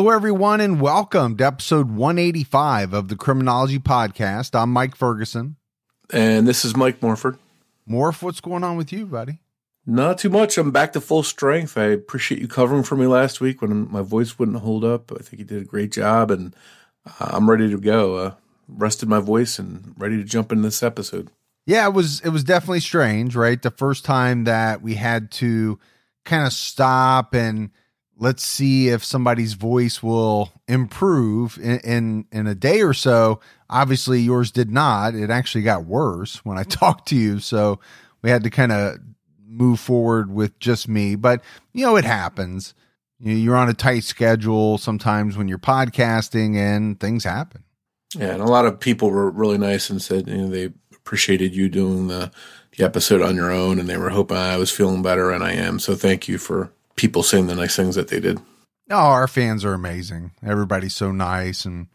Hello, everyone, and welcome to episode 185 of the Criminology Podcast. I'm Mike Ferguson. And this is Mike Morford. Morph, what's going on with you, buddy? Not too much. I'm back to full strength. I appreciate you covering for me last week when my voice wouldn't hold up. I think you did a great job, and uh, I'm ready to go. Uh, rested my voice and ready to jump in this episode. Yeah, it was it was definitely strange, right? The first time that we had to kind of stop and let's see if somebody's voice will improve in, in, in a day or so. Obviously, yours did not. It actually got worse when I talked to you. So we had to kind of move forward with just me. But you know, it happens. You're on a tight schedule sometimes when you're podcasting, and things happen. Yeah, and a lot of people were really nice and said you know they appreciated you doing the the episode on your own, and they were hoping I was feeling better, and I am. So thank you for people saying the nice things that they did. Oh, our fans are amazing. Everybody's so nice. And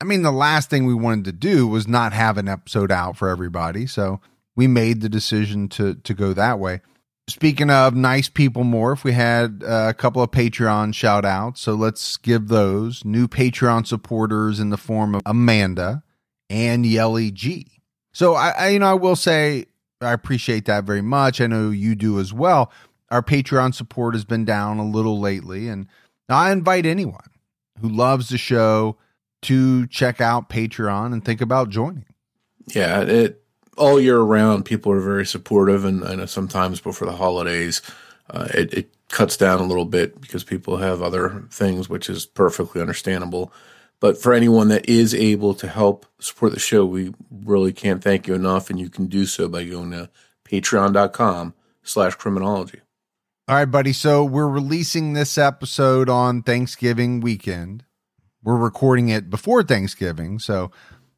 I mean, the last thing we wanted to do was not have an episode out for everybody. So we made the decision to, to go that way. Speaking of nice people more, if we had uh, a couple of Patreon shout outs. So let's give those new Patreon supporters in the form of Amanda and Yelly G. So I, I you know, I will say I appreciate that very much. I know you do as well our Patreon support has been down a little lately, and I invite anyone who loves the show to check out Patreon and think about joining. Yeah, it all year round, people are very supportive, and I know sometimes before the holidays, uh, it, it cuts down a little bit because people have other things, which is perfectly understandable. But for anyone that is able to help support the show, we really can't thank you enough, and you can do so by going to patreon.com slash criminology. All right, buddy. So we're releasing this episode on Thanksgiving weekend. We're recording it before Thanksgiving. So,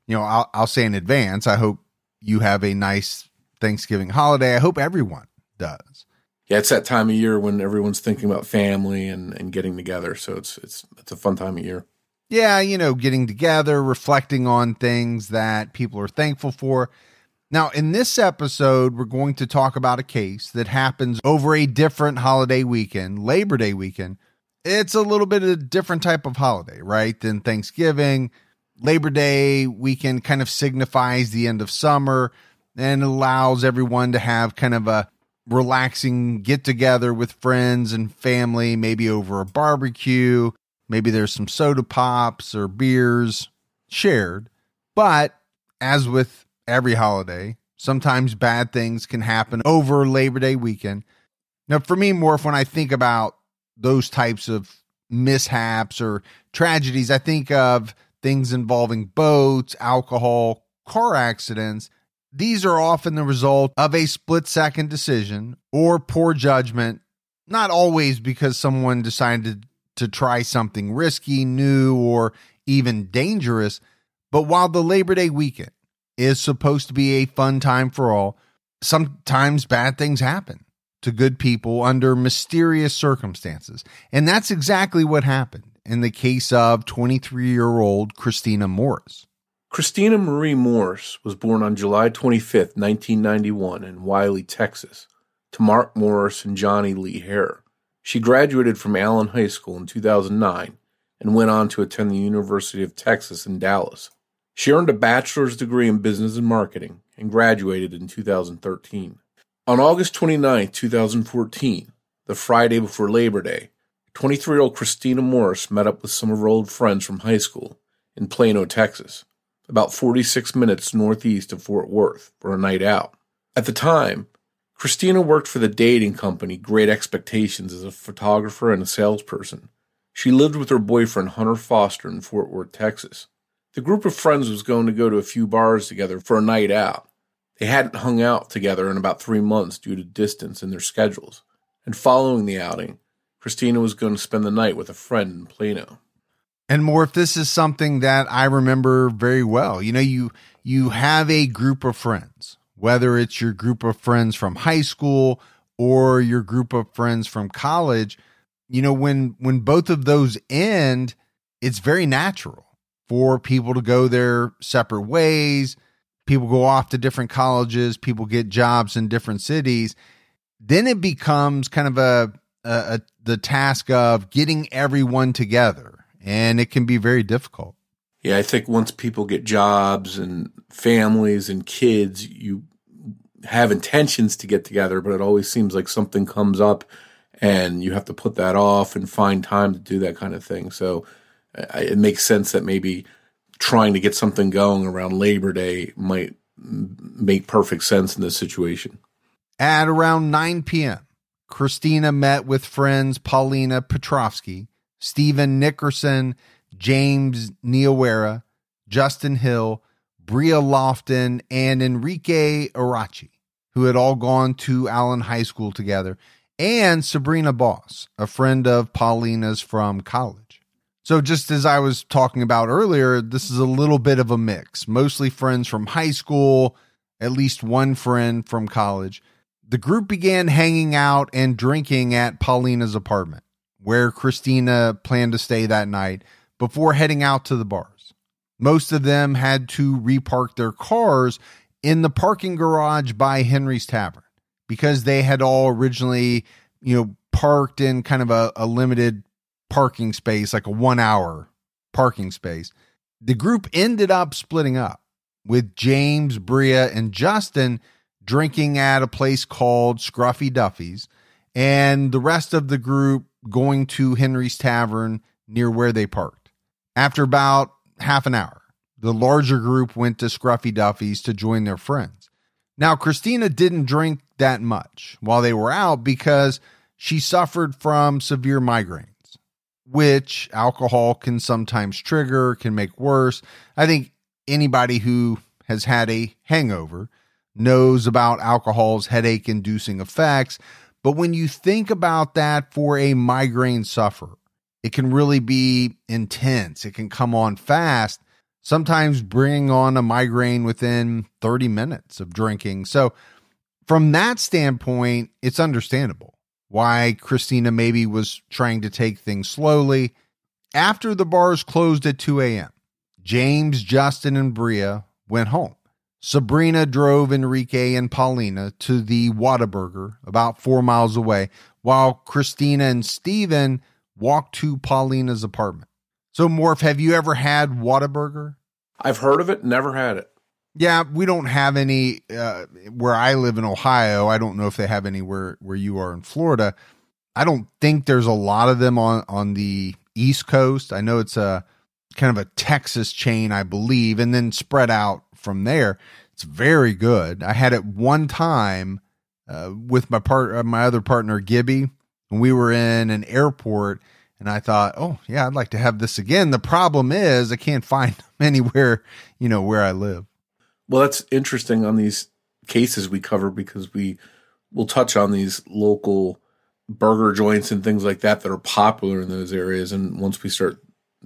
you know, I'll, I'll say in advance, I hope you have a nice Thanksgiving holiday. I hope everyone does. Yeah, it's that time of year when everyone's thinking about family and, and getting together. So it's it's it's a fun time of year. Yeah, you know, getting together, reflecting on things that people are thankful for. Now, in this episode, we're going to talk about a case that happens over a different holiday weekend, Labor Day weekend. It's a little bit of a different type of holiday, right? Than Thanksgiving. Labor Day weekend kind of signifies the end of summer and allows everyone to have kind of a relaxing get together with friends and family, maybe over a barbecue. Maybe there's some soda pops or beers shared. But as with every holiday. Sometimes bad things can happen over Labor Day weekend. Now, for me, more when I think about those types of mishaps or tragedies, I think of things involving boats, alcohol, car accidents. These are often the result of a split second decision or poor judgment, not always because someone decided to try something risky, new, or even dangerous. But while the Labor Day weekend is supposed to be a fun time for all, sometimes bad things happen to good people under mysterious circumstances. And that's exactly what happened in the case of 23 year old Christina Morris. Christina Marie Morris was born on July 25, 1991, in Wylie, Texas, to Mark Morris and Johnny Lee Hare. She graduated from Allen High School in 2009 and went on to attend the University of Texas in Dallas. She earned a bachelor's degree in business and marketing and graduated in 2013. On August 29, 2014, the Friday before Labor Day, 23 year old Christina Morris met up with some of her old friends from high school in Plano, Texas, about 46 minutes northeast of Fort Worth, for a night out. At the time, Christina worked for the dating company Great Expectations as a photographer and a salesperson. She lived with her boyfriend Hunter Foster in Fort Worth, Texas. The group of friends was going to go to a few bars together for a night out. They hadn't hung out together in about three months due to distance in their schedules. And following the outing, Christina was going to spend the night with a friend in Plano. And more if this is something that I remember very well. You know, you you have a group of friends, whether it's your group of friends from high school or your group of friends from college, you know, when when both of those end, it's very natural for people to go their separate ways. People go off to different colleges, people get jobs in different cities. Then it becomes kind of a, a, a the task of getting everyone together and it can be very difficult. Yeah, I think once people get jobs and families and kids, you have intentions to get together, but it always seems like something comes up and you have to put that off and find time to do that kind of thing. So it makes sense that maybe trying to get something going around Labor Day might make perfect sense in this situation. At around 9 p.m., Christina met with friends Paulina Petrovsky Stephen Nickerson, James Niawera, Justin Hill, Bria Lofton, and Enrique Arochi, who had all gone to Allen High School together, and Sabrina Boss, a friend of Paulina's from college. So, just as I was talking about earlier, this is a little bit of a mix, mostly friends from high school, at least one friend from college. The group began hanging out and drinking at Paulina's apartment where Christina planned to stay that night before heading out to the bars. Most of them had to repark their cars in the parking garage by Henry's Tavern because they had all originally, you know, parked in kind of a, a limited parking space, like a one hour parking space. The group ended up splitting up with James, Bria, and Justin drinking at a place called Scruffy Duffy's, and the rest of the group going to Henry's Tavern near where they parked. After about half an hour, the larger group went to Scruffy Duffy's to join their friends. Now, Christina didn't drink that much while they were out because she suffered from severe migraines, which alcohol can sometimes trigger, can make worse. I think anybody who has had a hangover knows about alcohol's headache inducing effects. But when you think about that for a migraine sufferer, it can really be intense. It can come on fast, sometimes bringing on a migraine within 30 minutes of drinking. So, from that standpoint, it's understandable why Christina maybe was trying to take things slowly. After the bars closed at 2 a.m., James, Justin, and Bria went home. Sabrina drove Enrique and Paulina to the Whataburger about four miles away, while Christina and Steven walked to Paulina's apartment. So, Morph, have you ever had Whataburger? I've heard of it, never had it. Yeah, we don't have any uh, where I live in Ohio. I don't know if they have anywhere where you are in Florida. I don't think there's a lot of them on on the East Coast. I know it's a kind of a Texas chain, I believe, and then spread out from there. It's very good. I had it one time uh, with my part, uh, my other partner Gibby, when we were in an airport, and I thought, oh yeah, I'd like to have this again. The problem is I can't find them anywhere, you know, where I live. Well, that's interesting on these cases we cover because we will touch on these local burger joints and things like that that are popular in those areas. And once we start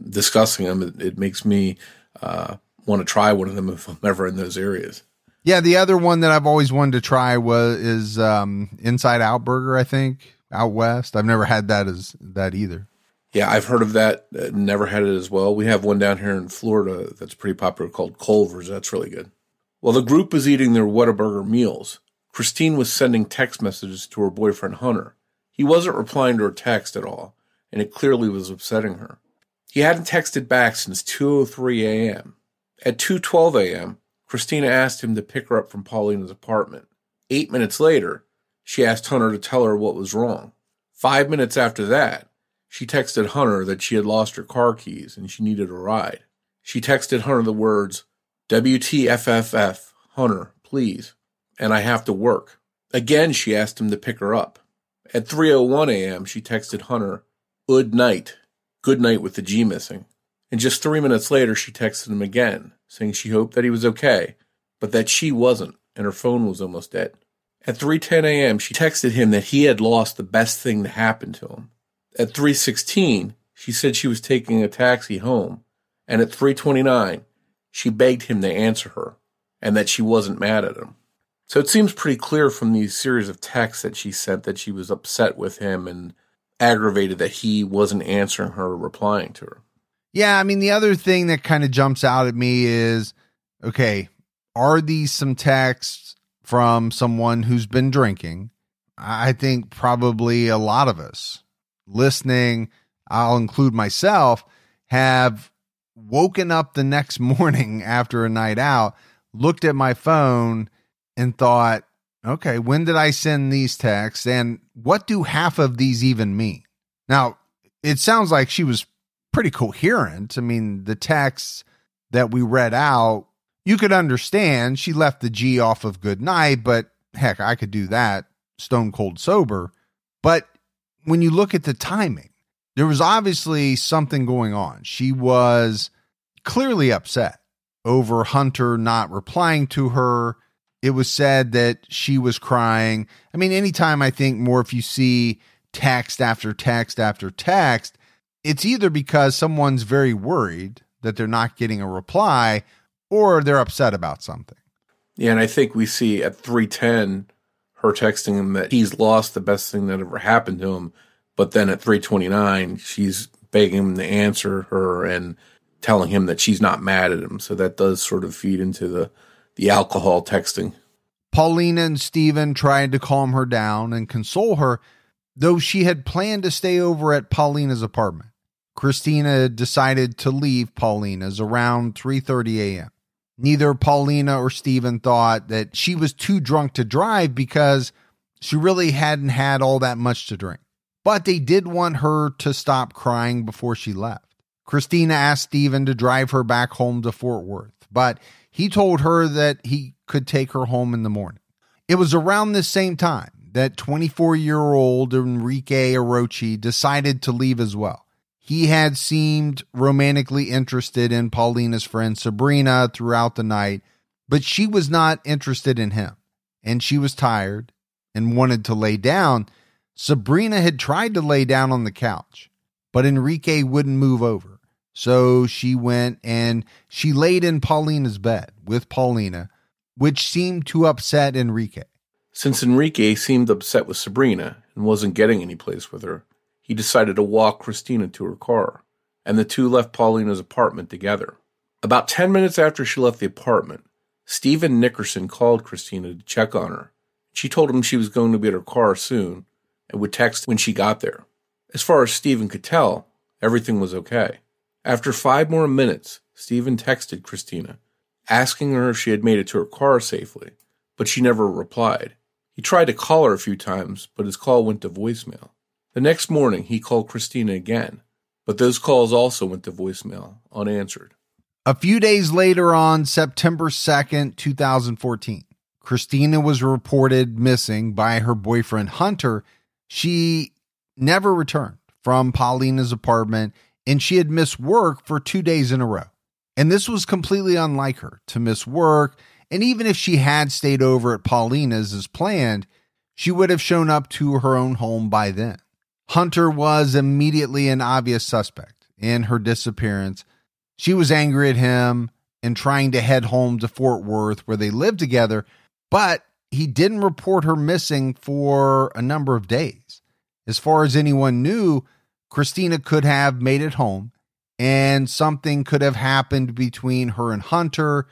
discussing them, it, it makes me uh, want to try one of them if I'm ever in those areas. Yeah, the other one that I've always wanted to try was is um, Inside Out Burger. I think out west. I've never had that as that either. Yeah, I've heard of that. Uh, never had it as well. We have one down here in Florida that's pretty popular called Culver's. That's really good. While the group was eating their Whataburger meals, Christine was sending text messages to her boyfriend Hunter. He wasn't replying to her text at all, and it clearly was upsetting her. He hadn't texted back since 2:03 a.m. At 2:12 a.m., Christina asked him to pick her up from Paulina's apartment. 8 minutes later, she asked Hunter to tell her what was wrong. Five minutes after that, she texted Hunter that she had lost her car keys and she needed a ride. She texted Hunter the words, WTFFF, Hunter, please, and I have to work. Again, she asked him to pick her up. At 3.01 a.m., she texted Hunter, Good night. Good night with the G missing. And just three minutes later, she texted him again, saying she hoped that he was okay, but that she wasn't, and her phone was almost dead. At 3:10 a.m., she texted him that he had lost the best thing to happen to him. At 3:16, she said she was taking a taxi home, and at 3:29, she begged him to answer her and that she wasn't mad at him. So it seems pretty clear from these series of texts that she sent that she was upset with him and aggravated that he wasn't answering her or replying to her. Yeah, I mean, the other thing that kind of jumps out at me is okay, are these some texts from someone who's been drinking? I think probably a lot of us listening, I'll include myself, have woken up the next morning after a night out, looked at my phone, and thought, okay, when did I send these texts? And what do half of these even mean? Now, it sounds like she was pretty coherent. I mean, the texts that we read out, you could understand she left the G off of good night, but heck, I could do that stone cold sober. But when you look at the timing, there was obviously something going on. She was clearly upset over Hunter not replying to her. It was said that she was crying. I mean, anytime I think more, if you see text after text after text, it's either because someone's very worried that they're not getting a reply or they're upset about something. Yeah, and I think we see at 310 her texting him that he's lost the best thing that ever happened to him, but then at 329 she's begging him to answer her and telling him that she's not mad at him. So that does sort of feed into the the alcohol texting. Paulina and Stephen tried to calm her down and console her, though she had planned to stay over at Paulina's apartment. Christina decided to leave Paulina's around 3:30 a.m. Neither Paulina or Stephen thought that she was too drunk to drive because she really hadn't had all that much to drink. But they did want her to stop crying before she left. Christina asked Stephen to drive her back home to Fort Worth, but he told her that he could take her home in the morning. It was around this same time that 24 year old Enrique Arochi decided to leave as well. He had seemed romantically interested in Paulina's friend Sabrina throughout the night, but she was not interested in him, and she was tired and wanted to lay down. Sabrina had tried to lay down on the couch, but Enrique wouldn't move over. So she went and she laid in Paulina's bed with Paulina, which seemed to upset Enrique. Since Enrique seemed upset with Sabrina and wasn't getting any place with her, he decided to walk Christina to her car, and the two left Paulina's apartment together. About 10 minutes after she left the apartment, Stephen Nickerson called Christina to check on her. She told him she was going to be at her car soon and would text when she got there. As far as Stephen could tell, everything was okay. After five more minutes, Stephen texted Christina, asking her if she had made it to her car safely, but she never replied. He tried to call her a few times, but his call went to voicemail. The next morning, he called Christina again, but those calls also went to voicemail, unanswered. A few days later, on September 2nd, 2014, Christina was reported missing by her boyfriend Hunter. She never returned from Paulina's apartment and she had missed work for two days in a row. And this was completely unlike her to miss work. And even if she had stayed over at Paulina's as planned, she would have shown up to her own home by then. Hunter was immediately an obvious suspect in her disappearance. She was angry at him and trying to head home to Fort Worth where they lived together, but he didn't report her missing for a number of days. As far as anyone knew, Christina could have made it home and something could have happened between her and Hunter.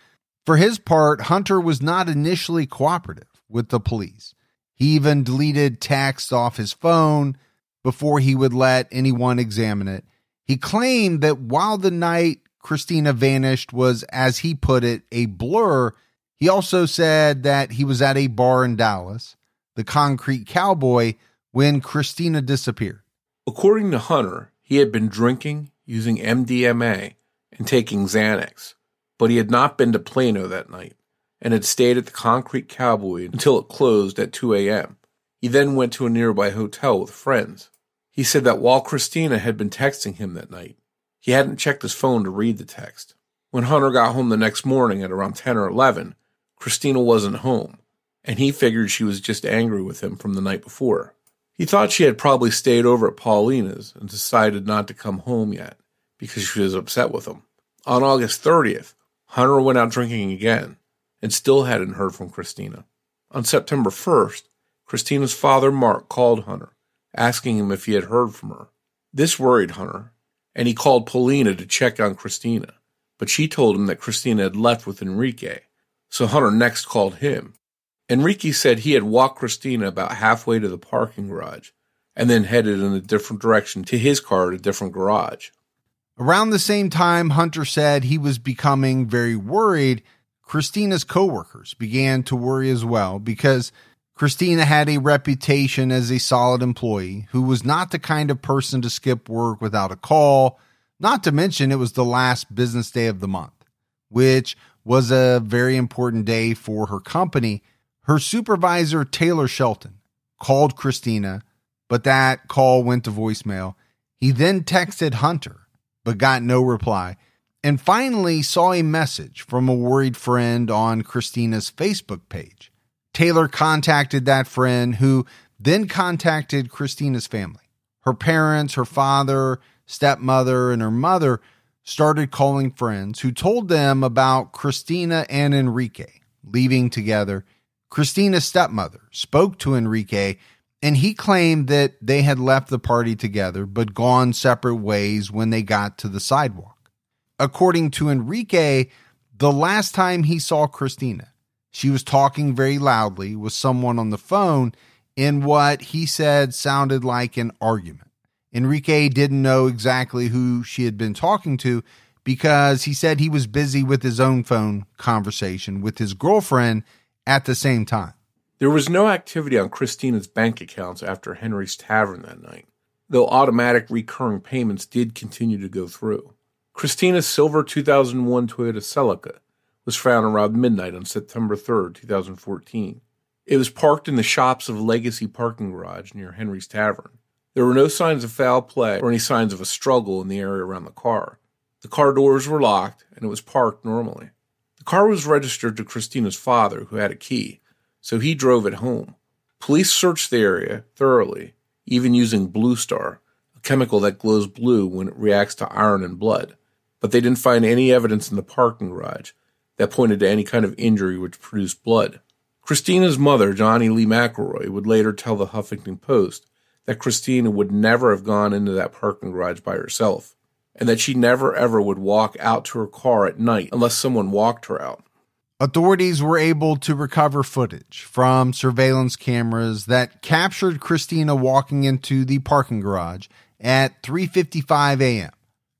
For his part, Hunter was not initially cooperative with the police. He even deleted texts off his phone before he would let anyone examine it. He claimed that while the night Christina vanished was, as he put it, a blur, he also said that he was at a bar in Dallas, the concrete cowboy, when Christina disappeared. According to Hunter, he had been drinking, using MDMA, and taking Xanax, but he had not been to Plano that night and had stayed at the Concrete Cowboy until it closed at 2 a.m. He then went to a nearby hotel with friends. He said that while Christina had been texting him that night, he hadn't checked his phone to read the text. When Hunter got home the next morning at around 10 or 11, Christina wasn't home, and he figured she was just angry with him from the night before. He thought she had probably stayed over at Paulina's and decided not to come home yet because she was upset with him. On August 30th, Hunter went out drinking again and still hadn't heard from Christina. On September 1st, Christina's father, Mark, called Hunter, asking him if he had heard from her. This worried Hunter, and he called Paulina to check on Christina, but she told him that Christina had left with Enrique, so Hunter next called him. Enrique said he had walked Christina about halfway to the parking garage and then headed in a different direction to his car at a different garage. Around the same time, Hunter said he was becoming very worried. Christina's coworkers began to worry as well because Christina had a reputation as a solid employee who was not the kind of person to skip work without a call, not to mention it was the last business day of the month, which was a very important day for her company. Her supervisor, Taylor Shelton, called Christina, but that call went to voicemail. He then texted Hunter but got no reply. And finally, saw a message from a worried friend on Christina's Facebook page. Taylor contacted that friend, who then contacted Christina's family. Her parents, her father, stepmother, and her mother started calling friends who told them about Christina and Enrique leaving together. Christina's stepmother spoke to Enrique and he claimed that they had left the party together but gone separate ways when they got to the sidewalk. According to Enrique, the last time he saw Christina, she was talking very loudly with someone on the phone in what he said sounded like an argument. Enrique didn't know exactly who she had been talking to because he said he was busy with his own phone conversation with his girlfriend at the same time. There was no activity on Christina's bank accounts after Henry's Tavern that night, though automatic recurring payments did continue to go through. Christina's silver 2001 Toyota Celica was found around midnight on September 3, 2014. It was parked in the shops of Legacy Parking Garage near Henry's Tavern. There were no signs of foul play or any signs of a struggle in the area around the car. The car doors were locked and it was parked normally. The car was registered to Christina's father, who had a key, so he drove it home. Police searched the area thoroughly, even using Blue Star, a chemical that glows blue when it reacts to iron and blood, but they didn't find any evidence in the parking garage that pointed to any kind of injury which produced blood. Christina's mother, Johnny Lee McElroy, would later tell the Huffington Post that Christina would never have gone into that parking garage by herself, and that she never ever would walk out to her car at night unless someone walked her out. Authorities were able to recover footage from surveillance cameras that captured Christina walking into the parking garage at 3:55 a.m.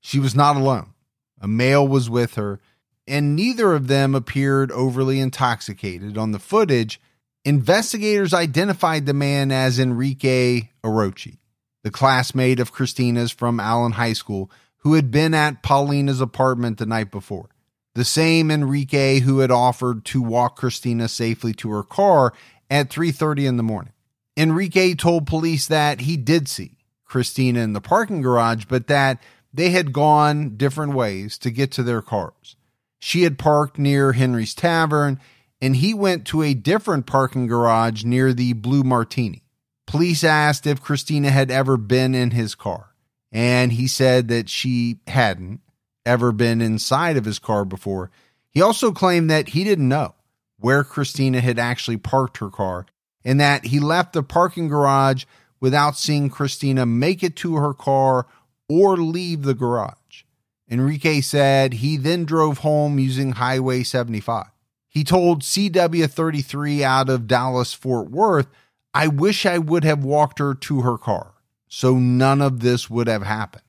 She was not alone. A male was with her, and neither of them appeared overly intoxicated. On the footage, investigators identified the man as Enrique Arochi, the classmate of Christina's from Allen High School who had been at Paulina's apartment the night before the same Enrique who had offered to walk Christina safely to her car at 3:30 in the morning. Enrique told police that he did see Christina in the parking garage, but that they had gone different ways to get to their cars. She had parked near Henry's Tavern, and he went to a different parking garage near the Blue Martini. Police asked if Christina had ever been in his car, and he said that she hadn't ever been inside of his car before. He also claimed that he didn't know where Christina had actually parked her car and that he left the parking garage without seeing Christina make it to her car or leave the garage. Enrique said he then drove home using Highway 75. He told CW33 out of Dallas Fort Worth, I wish I would have walked her to her car, so none of this would have happened.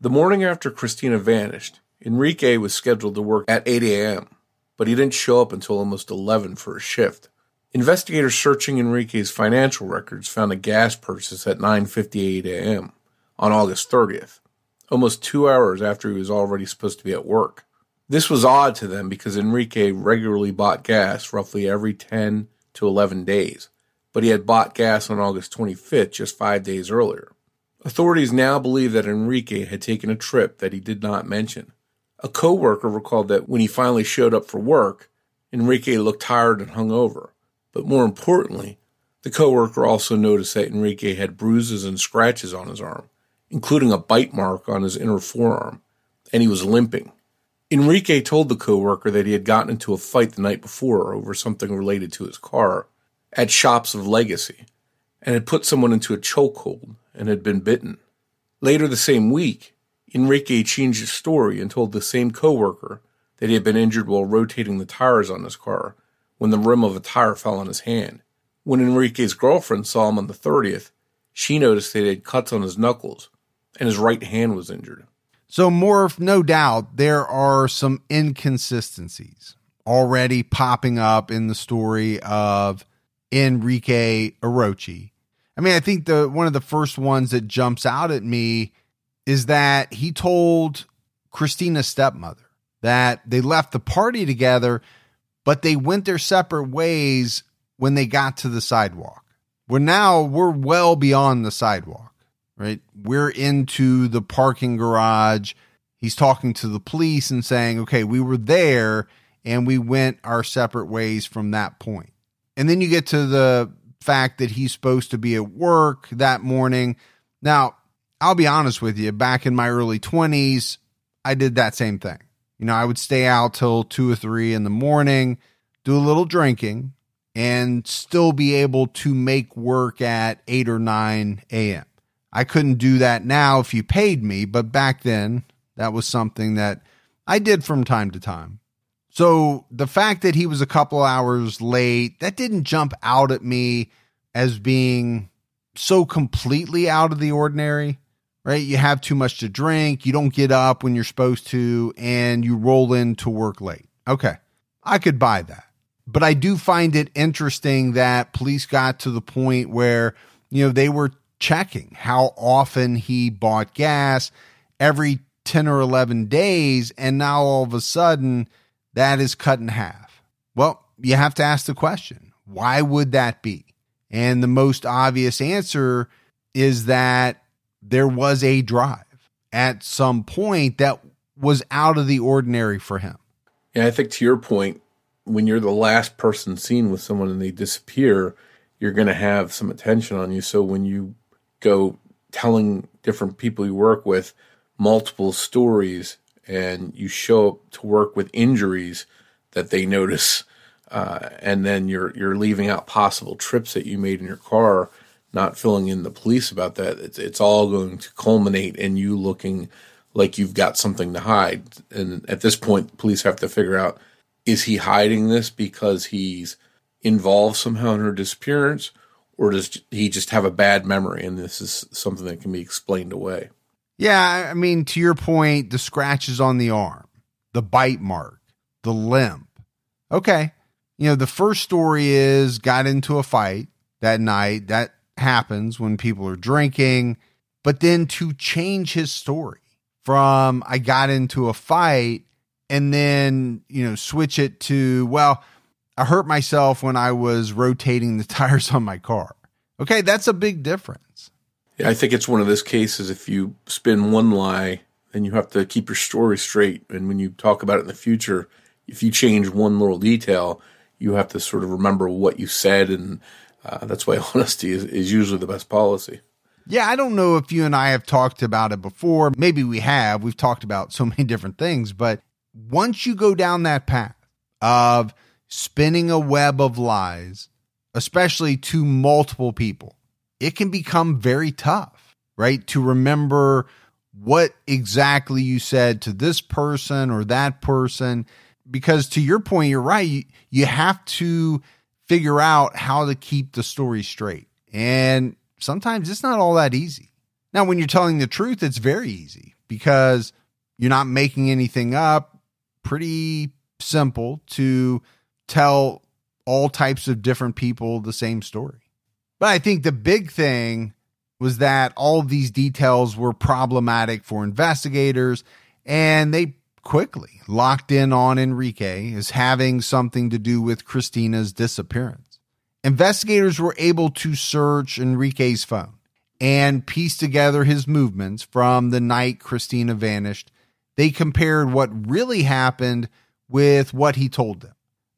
The morning after Christina vanished, Enrique was scheduled to work at 8 a.m., but he didn't show up until almost 11 for a shift. Investigators searching Enrique's financial records found a gas purchase at 9:58 a.m. on August 30th, almost 2 hours after he was already supposed to be at work. This was odd to them because Enrique regularly bought gas roughly every 10 to 11 days, but he had bought gas on August 25th, just 5 days earlier. Authorities now believe that Enrique had taken a trip that he did not mention. A co-worker recalled that when he finally showed up for work, Enrique looked tired and hungover. But more importantly, the coworker also noticed that Enrique had bruises and scratches on his arm, including a bite mark on his inner forearm, and he was limping. Enrique told the coworker that he had gotten into a fight the night before over something related to his car at Shops of Legacy and had put someone into a chokehold and had been bitten. Later the same week, Enrique changed his story and told the same coworker that he had been injured while rotating the tires on his car when the rim of a tire fell on his hand. When Enrique's girlfriend saw him on the 30th, she noticed that he had cuts on his knuckles and his right hand was injured. So, Morph, no doubt there are some inconsistencies already popping up in the story of Enrique Arochi. I mean, I think the one of the first ones that jumps out at me is that he told Christina's stepmother that they left the party together but they went their separate ways when they got to the sidewalk. Well, now we're well beyond the sidewalk, right? We're into the parking garage. He's talking to the police and saying, okay, we were there and we went our separate ways from that point. And then you get to the fact that he's supposed to be at work that morning. Now, I'll be honest with you, back in my early 20s, I did that same thing. You know, I would stay out till two or three in the morning, do a little drinking, and still be able to make work at 8 or 9 a.m. I couldn't do that now if you paid me, but back then that was something that I did from time to time. So the fact that he was a couple hours late, that didn't jump out at me as being so completely out of the ordinary right? You have too much to drink, you don't get up when you're supposed to, and you roll in to work late. Okay, I could buy that. But I do find it interesting that police got to the point where, you know, they were checking how often he bought gas every 10 or 11 days. And now all of a sudden that is cut in half. Well, you have to ask the question why would that be? And the most obvious answer is that there was a drive at some point that was out of the ordinary for him. Yeah, I think to your point, when you're the last person seen with someone and they disappear, you're going to have some attention on you. So when you go telling different people you work with multiple stories and you show up to work with injuries that they notice, uh, and then you're you're leaving out possible trips that you made in your car not filling in the police about that, it's, it's all going to culminate in you looking like you've got something to hide. And at this point, police have to figure out is he hiding this because he's involved somehow in her disappearance, or does he just have a bad memory and this is something that can be explained away? Yeah, I mean, to your point, the scratches on the arm, the bite mark, the limp. Okay. You know, the first story is got into a fight that night. That happens when people are drinking, but then to change his story from I got into a fight and then, you know, switch it to, well, I hurt myself when I was rotating the tires on my car. Okay, that's a big difference. Yeah, I think it's one of those cases if you spin one lie, then you have to keep your story straight. And when you talk about it in the future, if you change one little detail, you have to sort of remember what you said and uh, that's why honesty is, is usually the best policy. Yeah, I don't know if you and I have talked about it before. Maybe we have. We've talked about so many different things, but once you go down that path of spinning a web of lies, especially to multiple people, it can become very tough, right? To remember what exactly you said to this person or that person. Because to your point, you're right. You, you have to figure out how to keep the story straight. And sometimes it's not all that easy. Now, when you're telling the truth, it's very easy because you're not making anything up. Pretty simple to tell all types of different people the same story. But I think the big thing was that all of these details were problematic for investigators and they quickly locked in on Enrique as having something to do with Christina's disappearance. Investigators were able to search Enrique's phone and piece together his movements from the night Christina vanished. They compared what really happened with what he told them.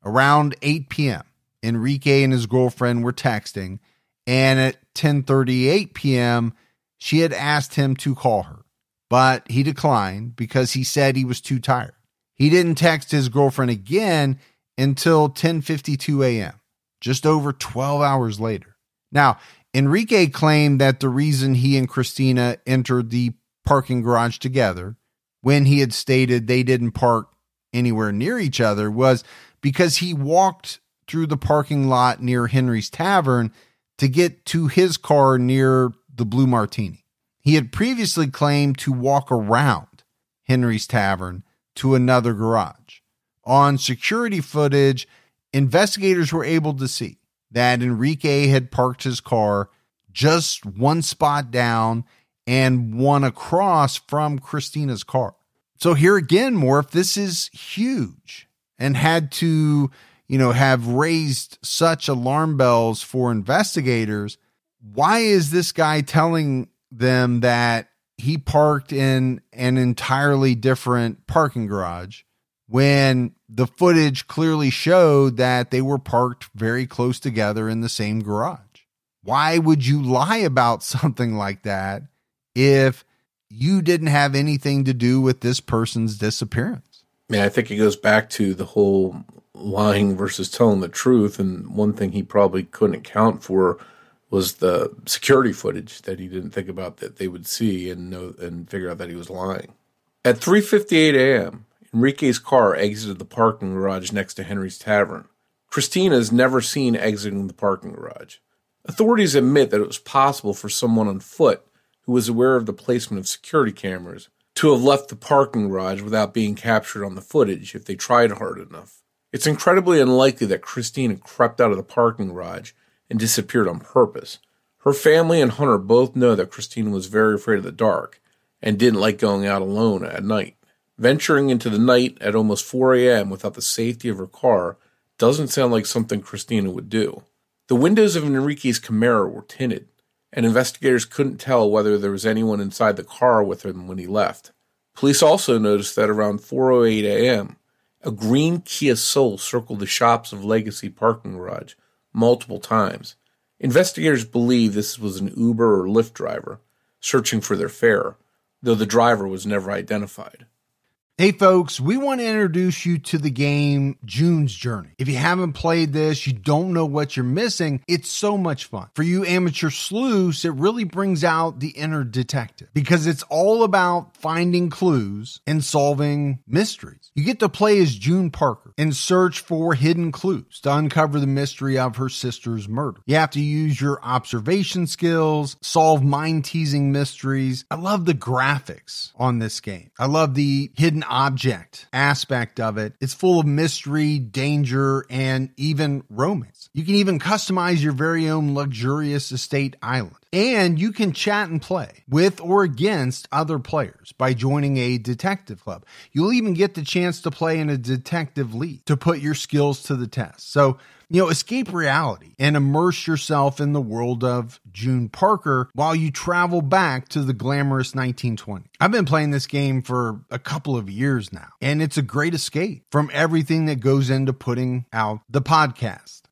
Around 8 p.m., Enrique and his girlfriend were texting, and at 10:38 p.m., she had asked him to call her, but he declined because he said he was too tired. He didn't text his girlfriend again until 10:52 a.m., just over 12 hours later. Now, Enrique claimed that the reason he and Christina entered the parking garage together when he had stated they didn't park anywhere near each other was because he walked through the parking lot near Henry's Tavern to get to his car near the Blue Martini. He had previously claimed to walk around Henry's Tavern to another garage. On security footage, investigators were able to see that Enrique had parked his car just one spot down and one across from Christina's car. So here again, Morph, this is huge and had to, you know, have raised such alarm bells for investigators. Why is this guy telling them that he parked in an entirely different parking garage when the footage clearly showed that they were parked very close together in the same garage? Why would you lie about something like that if you didn't have anything to do with this person's disappearance. Mean, I think it goes back to the whole lying versus telling the truth. And one thing he probably couldn't account for was the security footage that he didn't think about that they would see and know and figure out that he was lying. At 3:58 a.m., Enrique's car exited the parking garage next to Henry's Tavern. Christina is never seen exiting the parking garage. Authorities admit that it was possible for someone on foot who was aware of the placement of security cameras, to have left the parking garage without being captured on the footage if they tried hard enough. It's incredibly unlikely that Christina crept out of the parking garage and disappeared on purpose. Her family and Hunter both know that Christina was very afraid of the dark and didn't like going out alone at night. Venturing into the night at almost 4 a.m. without the safety of her car doesn't sound like something Christina would do. The windows of Enrique's Camaro were tinted, and investigators couldn't tell whether there was anyone inside the car with him when he left. Police also noticed that around 4:08 a.m., a green Kia Soul circled the shops of Legacy parking garage multiple times. Investigators believe this was an Uber or Lyft driver searching for their fare, though the driver was never identified. Hey folks, we want to introduce you to the game June's Journey. If you haven't played this, you don't know what you're missing. It's so much fun. For you amateur sleuths, it really brings out the inner detective because it's all about finding clues and solving mysteries. You get to play as June Parker and search for hidden clues to uncover the mystery of her sister's murder. You have to use your observation skills, solve mind teasing mysteries. I love the graphics on this game. I love the hidden object aspect of it. It's full of mystery, danger, and even romance. You can even customize your very own luxurious estate island. And you can chat and play with or against other players by joining a detective club. You'll even get the chance to play in a detective league to put your skills to the test. So, you know, escape reality and immerse yourself in the world of June Parker while you travel back to the glamorous 1920s. I've been playing this game for a couple of years now, and it's a great escape from everything that goes into putting out the podcast.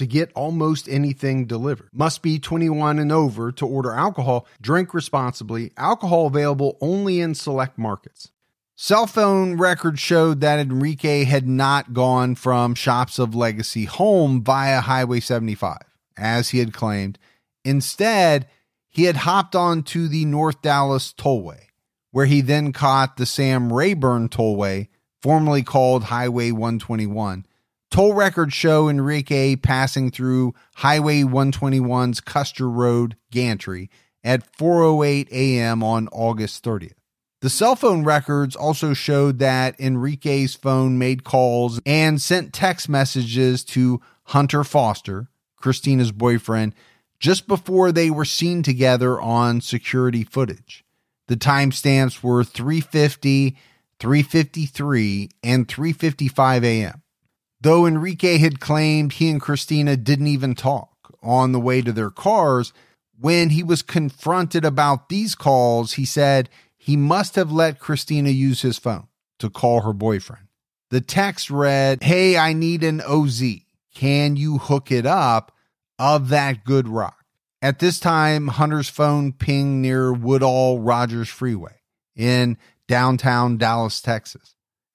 to get almost anything delivered. Must be 21 and over to order alcohol. Drink responsibly. Alcohol available only in select markets. Cell phone records showed that Enrique had not gone from Shops of Legacy home via Highway 75, as he had claimed. Instead, he had hopped onto the North Dallas Tollway, where he then caught the Sam Rayburn Tollway, formerly called Highway 121, Toll records show Enrique passing through Highway 121's Custer Road gantry at 4:08 a.m. on August 30th. The cell phone records also showed that Enrique's phone made calls and sent text messages to Hunter Foster, Christina's boyfriend, just before they were seen together on security footage. The timestamps were 350, 353, and 355 a.m. Though Enrique had claimed he and Christina didn't even talk on the way to their cars, when he was confronted about these calls, he said he must have let Christina use his phone to call her boyfriend. The text read, Hey, I need an OZ. Can you hook it up of that good rock? At this time, Hunter's phone pinged near Woodall Rodgers Freeway in downtown Dallas, Texas.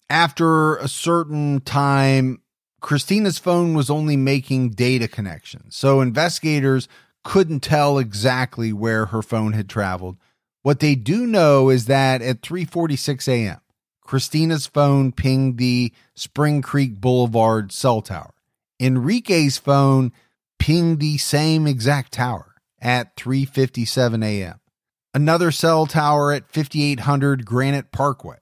After a certain time, Christina's phone was only making data connections, so investigators couldn't tell exactly where her phone had traveled. What they do know is that at 3:46 a.m., Christina's phone pinged the Spring Creek Boulevard cell tower. Enrique's phone pinged the same exact tower at 3:57 a.m. Another cell tower at 5800 Granite Parkway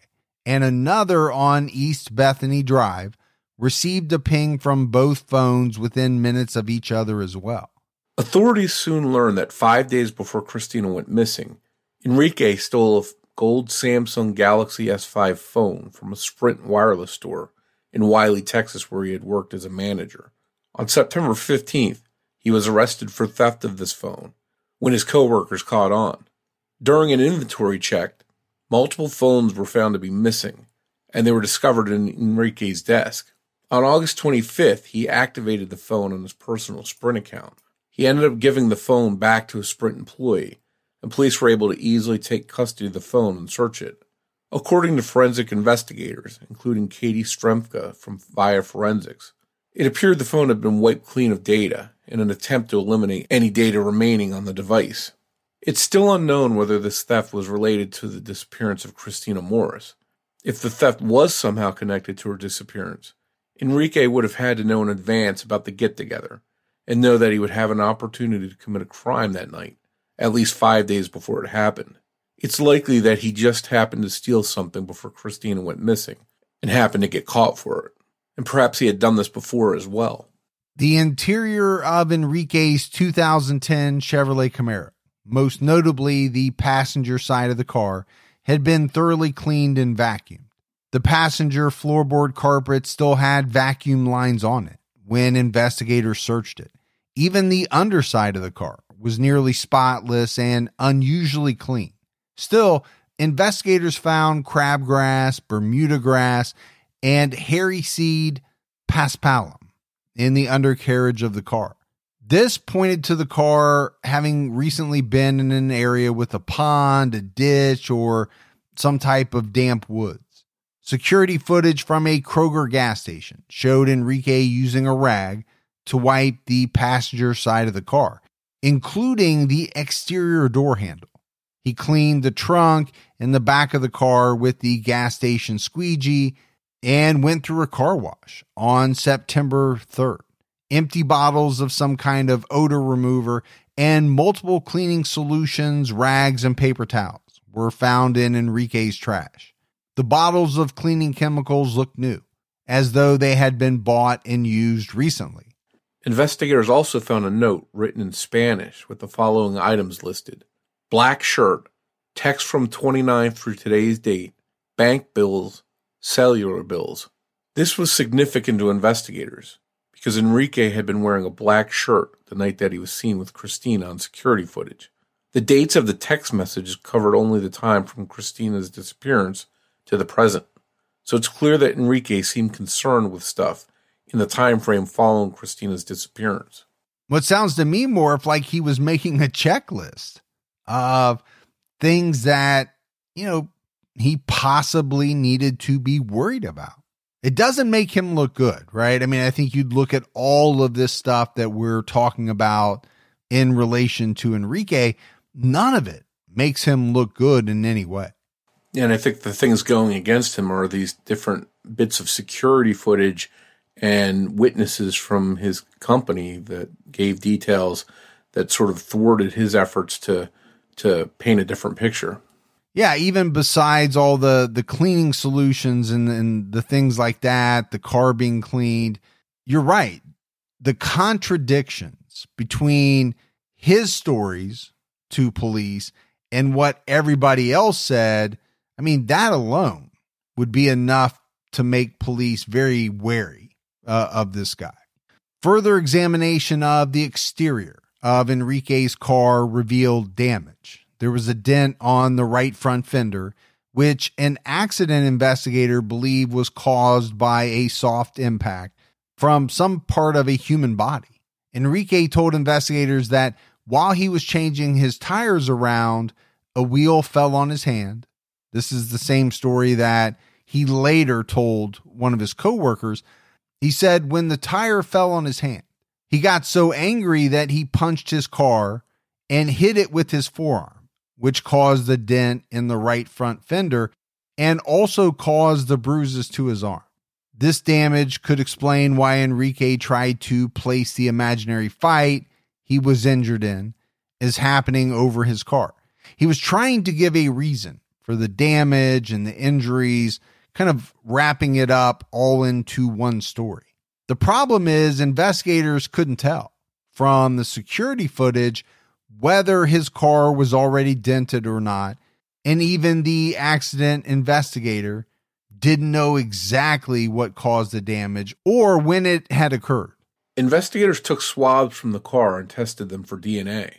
and another on East Bethany Drive received a ping from both phones within minutes of each other as well. Authorities soon learned that five days before Christina went missing, Enrique stole a gold Samsung Galaxy S5 phone from a Sprint wireless store in Wylie, Texas, where he had worked as a manager. On September 15th, he was arrested for theft of this phone when his coworkers caught on. During an inventory check, multiple phones were found to be missing, and they were discovered in Enrique's desk. On August 25th, he activated the phone on his personal Sprint account. He ended up giving the phone back to a Sprint employee, and police were able to easily take custody of the phone and search it. According to forensic investigators, including Katie Stremka from Via Forensics, it appeared the phone had been wiped clean of data in an attempt to eliminate any data remaining on the device. It's still unknown whether this theft was related to the disappearance of Christina Morris. If the theft was somehow connected to her disappearance, Enrique would have had to know in advance about the get together and know that he would have an opportunity to commit a crime that night, at least five days before it happened. It's likely that he just happened to steal something before Christina went missing and happened to get caught for it. And perhaps he had done this before as well. The interior of Enrique's 2010 Chevrolet Camaro, most notably the passenger side of the car, had been thoroughly cleaned and vacuumed. The passenger floorboard carpet still had vacuum lines on it when investigators searched it. Even the underside of the car was nearly spotless and unusually clean. Still, investigators found crabgrass, Bermuda grass, and hairy seed paspalum in the undercarriage of the car. This pointed to the car having recently been in an area with a pond, a ditch, or some type of damp wood. Security footage from a Kroger gas station showed Enrique using a rag to wipe the passenger side of the car, including the exterior door handle. He cleaned the trunk and the back of the car with the gas station squeegee and went through a car wash on September 3rd. Empty bottles of some kind of odor remover and multiple cleaning solutions, rags, and paper towels were found in Enrique's trash. The bottles of cleaning chemicals looked new, as though they had been bought and used recently. Investigators also found a note written in Spanish with the following items listed black shirt, text from 29th through today's date, bank bills, cellular bills. This was significant to investigators because Enrique had been wearing a black shirt the night that he was seen with Christina on security footage. The dates of the text messages covered only the time from Christina's disappearance to the present. So it's clear that Enrique seemed concerned with stuff in the time frame following Christina's disappearance. What sounds to me more like he was making a checklist of things that, you know, he possibly needed to be worried about. It doesn't make him look good, right? I mean, I think you'd look at all of this stuff that we're talking about in relation to Enrique, none of it makes him look good in any way. And I think the things going against him are these different bits of security footage and witnesses from his company that gave details that sort of thwarted his efforts to to paint a different picture. Yeah, even besides all the the cleaning solutions and, and the things like that, the car being cleaned, you're right. The contradictions between his stories to police and what everybody else said, I mean, that alone would be enough to make police very wary uh, of this guy. Further examination of the exterior of Enrique's car revealed damage. There was a dent on the right front fender, which an accident investigator believed was caused by a soft impact from some part of a human body. Enrique told investigators that while he was changing his tires around, a wheel fell on his hand. This is the same story that he later told one of his coworkers he said when the tire fell on his hand, he got so angry that he punched his car and hit it with his forearm, which caused the dent in the right front fender and also caused the bruises to his arm. This damage could explain why Enrique tried to place the imaginary fight he was injured in as happening over his car. He was trying to give a reason for the damage and the injuries kind of wrapping it up all into one story. The problem is investigators couldn't tell from the security footage whether his car was already dented or not. And even the accident investigator didn't know exactly what caused the damage or when it had occurred. Investigators took swabs from the car and tested them for DNA.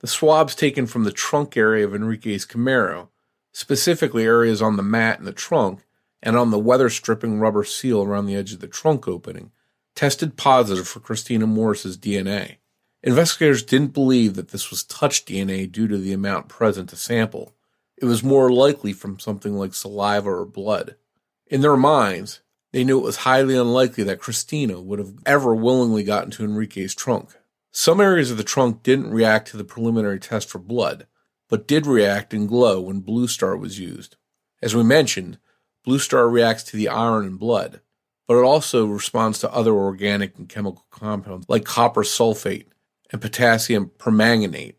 The swabs taken from the trunk area of Enrique's Camaro, specifically areas on the mat in the trunk, and on the weather stripping rubber seal around the edge of the trunk opening, tested positive for Christina Morris's DNA. Investigators didn't believe that this was touch DNA due to the amount present to sample. It was more likely from something like saliva or blood. In their minds, they knew it was highly unlikely that Christina would have ever willingly gotten to Enrique's trunk. Some areas of the trunk didn't react to the preliminary test for blood, but did react and glow when Blue Star was used. As we mentioned, Blue Star reacts to the iron in blood, but it also responds to other organic and chemical compounds like copper sulfate and potassium permanganate,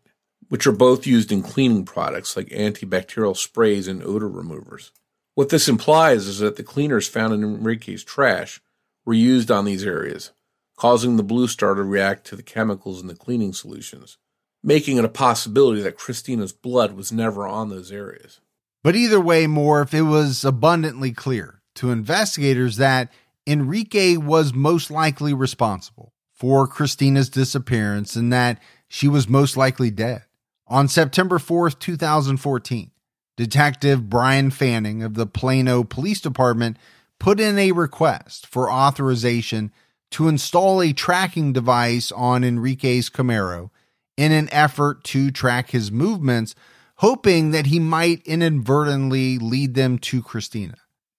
which are both used in cleaning products like antibacterial sprays and odor removers. What this implies is that the cleaners found in Enrique's trash were used on these areas, causing the blue star to react to the chemicals in the cleaning solutions, making it a possibility that Christina's blood was never on those areas. But either way, Morph, it was abundantly clear to investigators that Enrique was most likely responsible for Christina's disappearance and that she was most likely dead. On September 4th, 2014, Detective Brian Fanning of the Plano Police Department put in a request for authorization to install a tracking device on Enrique's Camaro in an effort to track his movements hoping that he might inadvertently lead them to Christina.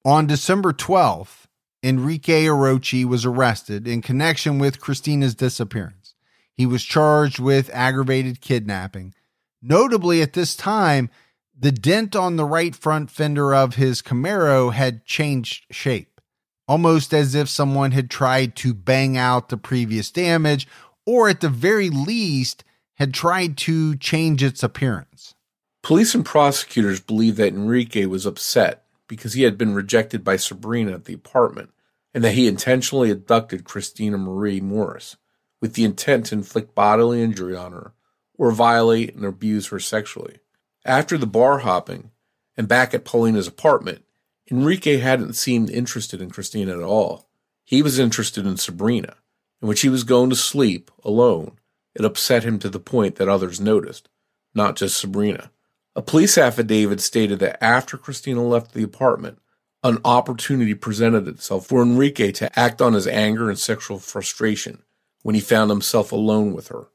On December 12th, Enrique Arochi was arrested in connection with Christina's disappearance. He was charged with aggravated kidnapping. Notably, at this time, the dent on the right front fender of his Camaro had changed shape, almost as if someone had tried to bang out the previous damage, or at the very least, had tried to change its appearance. Police and prosecutors believe that Enrique was upset because he had been rejected by Sabrina at the apartment and that he intentionally abducted Christina Marie Morris, with the intent to inflict bodily injury on her or violate and abuse her sexually. After the bar hopping and back at Paulina's apartment, Enrique hadn't seemed interested in Christina at all. He was interested in Sabrina, and when she was going to sleep alone, it upset him to the point that others noticed, not just Sabrina. A police affidavit stated that after Christina left the apartment, an opportunity presented itself for Enrique to act on his anger and sexual frustration when he found himself alone with her.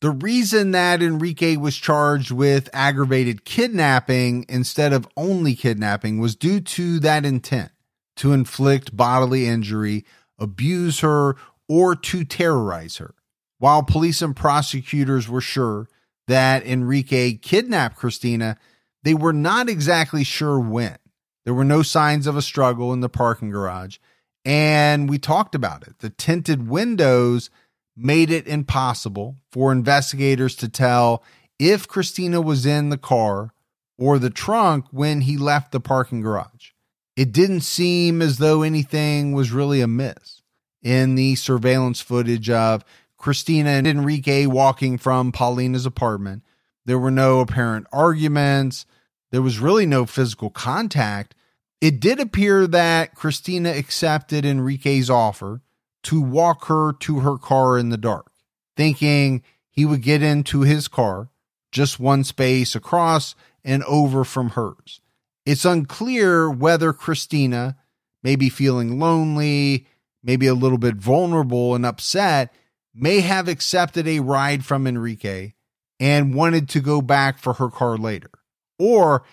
The reason that Enrique was charged with aggravated kidnapping instead of only kidnapping was due to that intent to inflict bodily injury, abuse her, or to terrorize her. While police and prosecutors were sure that Enrique kidnapped Christina, they were not exactly sure when. There were no signs of a struggle in the parking garage, and we talked about it. The tinted windows made it impossible for investigators to tell if Christina was in the car or the trunk when he left the parking garage. It didn't seem as though anything was really amiss in the surveillance footage of Christina and Enrique walking from Paulina's apartment. There were no apparent arguments. There was really no physical contact. It did appear that Christina accepted Enrique's offer to walk her to her car in the dark, thinking he would get into his car, just one space across and over from hers. It's unclear whether Christina, maybe feeling lonely, maybe a little bit vulnerable and upset, may have accepted a ride from Enrique and wanted to go back for her car later, or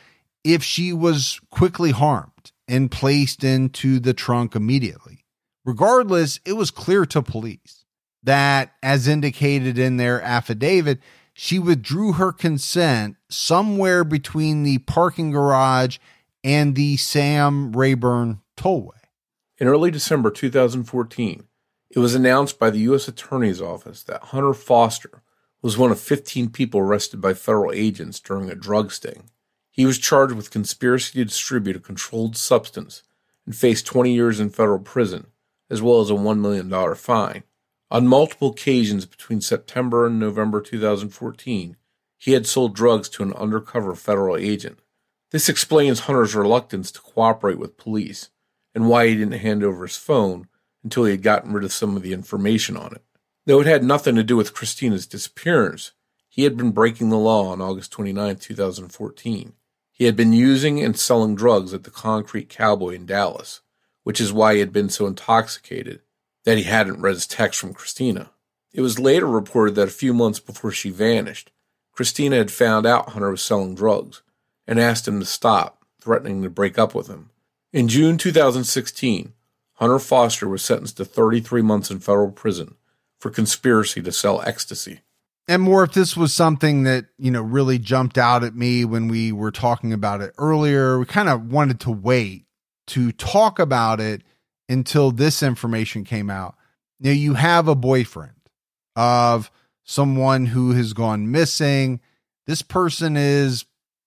if she was quickly harmed and placed into the trunk immediately. Regardless, it was clear to police that, as indicated in their affidavit, she withdrew her consent somewhere between the parking garage and the Sam Rayburn tollway. In early December 2014, it was announced by the U.S. Attorney's Office that Hunter Foster was one of 15 people arrested by federal agents during a drug sting. He was charged with conspiracy to distribute a controlled substance and faced 20 years in federal prison as well as a $1 million fine. On multiple occasions between September and November 2014, he had sold drugs to an undercover federal agent. This explains Hunter's reluctance to cooperate with police and why he didn't hand over his phone until he had gotten rid of some of the information on it. Though it had nothing to do with Christina's disappearance, he had been breaking the law on August 29, 2014. He had been using and selling drugs at the Concrete Cowboy in Dallas which is why he had been so intoxicated that he hadn't read his text from Christina. It was later reported that a few months before she vanished, Christina had found out Hunter was selling drugs and asked him to stop, threatening to break up with him. In June 2016, Hunter Foster was sentenced to 33 months in federal prison for conspiracy to sell ecstasy. And more if this was something that, you know, really jumped out at me when we were talking about it earlier, we kind of wanted to wait to talk about it until this information came out. Now you have a boyfriend of someone who has gone missing. This person is,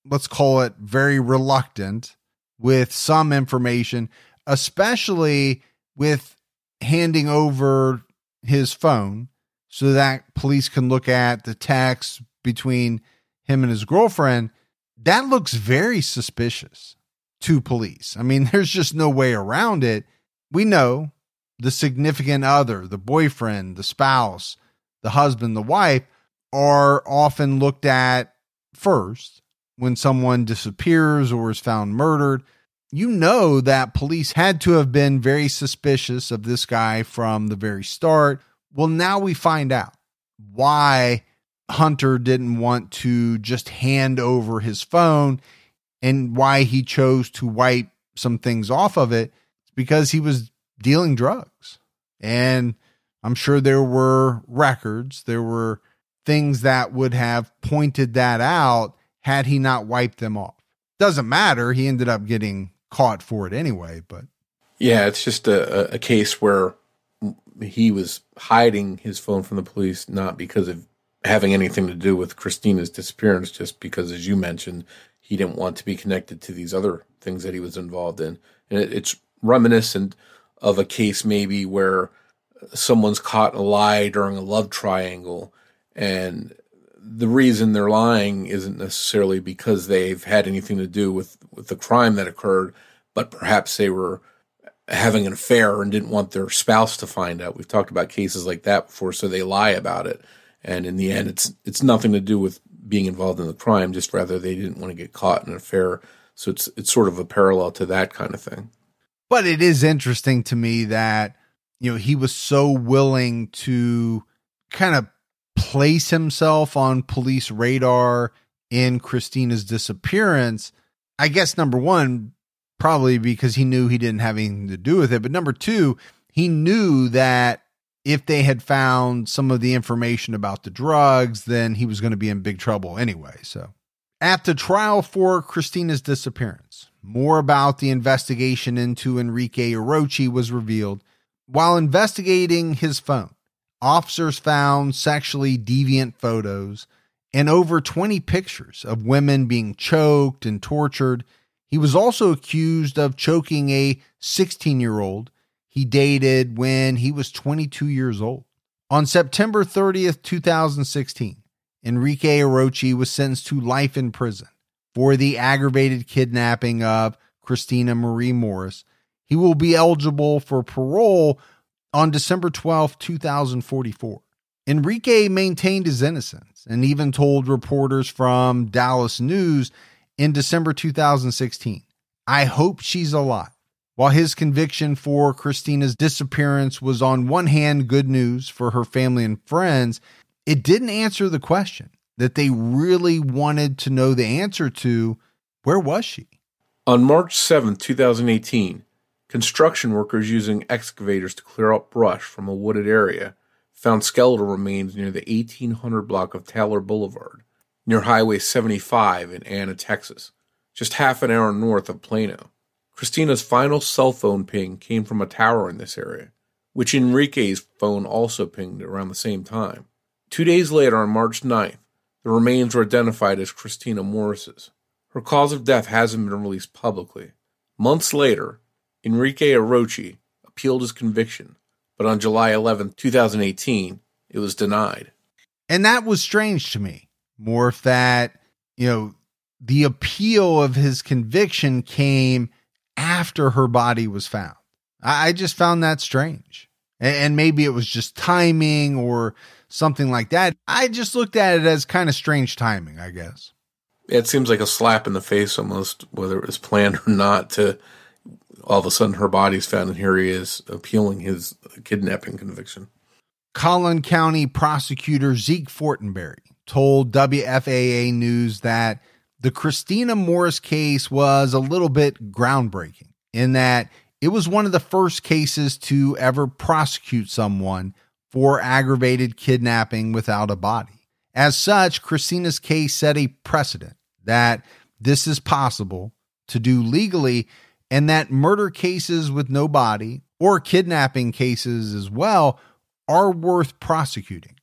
let's call it, very reluctant with some information, especially with handing over his phone so that police can look at the text between him and his girlfriend. That looks very suspicious to police. I mean, there's just no way around it. We know the significant other, the boyfriend, the spouse, the husband, the wife are often looked at first when someone disappears or is found murdered. You know that police had to have been very suspicious of this guy from the very start. Well, now we find out why Hunter didn't want to just hand over his phone and why he chose to wipe some things off of it because he was dealing drugs. And I'm sure there were records, there were things that would have pointed that out had he not wiped them off. Doesn't matter. He ended up getting caught for it anyway, but. Yeah, it's just a, a case where he was hiding his phone from the police, not because of having anything to do with Christina's disappearance, just because, as you mentioned, he didn't want to be connected to these other things that he was involved in. And it, it's reminiscent of a case maybe where someone's caught in a lie during a love triangle and the reason they're lying isn't necessarily because they've had anything to do with, with the crime that occurred, but perhaps they were having an affair and didn't want their spouse to find out. We've talked about cases like that before, so they lie about it. And in the end, it's it's nothing to do with being involved in the crime, just rather they didn't want to get caught in an affair. So it's it's sort of a parallel to that kind of thing. But it is interesting to me that you know he was so willing to kind of place himself on police radar in Christina's disappearance. I guess number one, probably because he knew he didn't have anything to do with it. But number two, he knew that if they had found some of the information about the drugs, then he was going to be in big trouble anyway. So, at the trial for Christina's disappearance, more about the investigation into Enrique Arochi was revealed. While investigating his phone, officers found sexually deviant photos and over 20 pictures of women being choked and tortured he was also accused of choking a 16 year old he dated when he was 22 years old. On September 30th, 2016, Enrique Arochi was sentenced to life in prison for the aggravated kidnapping of Christina Marie Morris. He will be eligible for parole on December 12, 2044. Enrique maintained his innocence and even told reporters from Dallas News in December 2016. I hope she's alive. While his conviction for Christina's disappearance was on one hand good news for her family and friends, it didn't answer the question that they really wanted to know the answer to where was she? On March 7, 2018, construction workers using excavators to clear up brush from a wooded area found skeletal remains near the 1800 block of Taylor Boulevard near Highway 75 in Anna, Texas, just half an hour north of Plano. Christina's final cell phone ping came from a tower in this area, which Enrique's phone also pinged around the same time. Two days later, on March 9th, the remains were identified as Christina Morris's. Her cause of death hasn't been released publicly. Months later, Enrique Arochi appealed his conviction, but on July 11, 2018, it was denied. And that was strange to me. Morph that, you know, the appeal of his conviction came after her body was found. I, just found that strange. And, maybe it was just timing or something like that. I just looked at it as kind of strange timing, I guess. It seems like a slap in the face almost, whether it was planned or not, to all of a sudden her body's found and here he is appealing his kidnapping conviction. Collin County prosecutor Zeke Fortenberry told WFAA News that the Christina Morris case was a little bit groundbreaking in that it was one of the first cases to ever prosecute someone for aggravated kidnapping without a body. As such, Christina's case set a precedent that this is possible to do legally and that murder cases with no body or kidnapping cases as well are worth prosecuting.